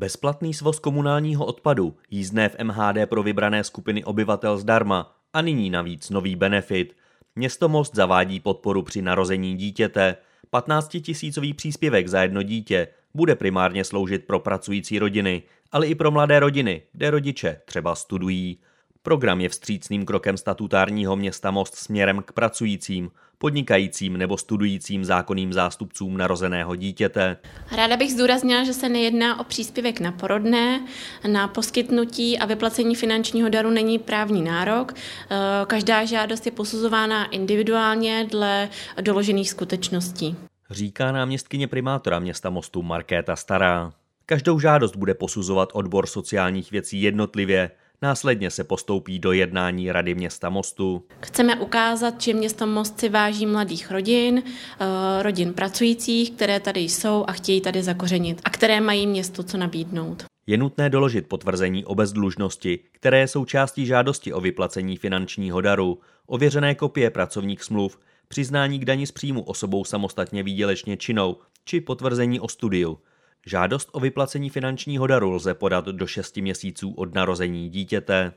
Bezplatný svoz komunálního odpadu, jízdné v MHD pro vybrané skupiny obyvatel zdarma a nyní navíc nový benefit. Město Most zavádí podporu při narození dítěte. 15-tisícový příspěvek za jedno dítě bude primárně sloužit pro pracující rodiny, ale i pro mladé rodiny, kde rodiče třeba studují. Program je vstřícným krokem statutárního města Most směrem k pracujícím, podnikajícím nebo studujícím zákonným zástupcům narozeného dítěte. Ráda bych zdůraznila, že se nejedná o příspěvek na porodné, na poskytnutí a vyplacení finančního daru není právní nárok. Eh, každá žádost je posuzována individuálně dle doložených skutečností. Říká náměstkyně primátora města Mostu Markéta Stará. Každou žádost bude posuzovat odbor sociálních věcí jednotlivě Následně se postoupí do jednání Rady města Mostu. Chceme ukázat, že město Most si váží mladých rodin, eh, rodin pracujících, které tady jsou a chtějí tady zakořenit a které mají městu co nabídnout. Je nutné doložit potvrzení o bezdlužnosti, které je součástí žádosti o vyplacení finančního daru, ověřené kopie pracovních smluv, přiznání k dani z příjmu osobou samostatně výdělečně činnou či potvrzení o studiu. Žádost o vyplacení finančního daru lze podat do 6 měsíců od narození dítěte.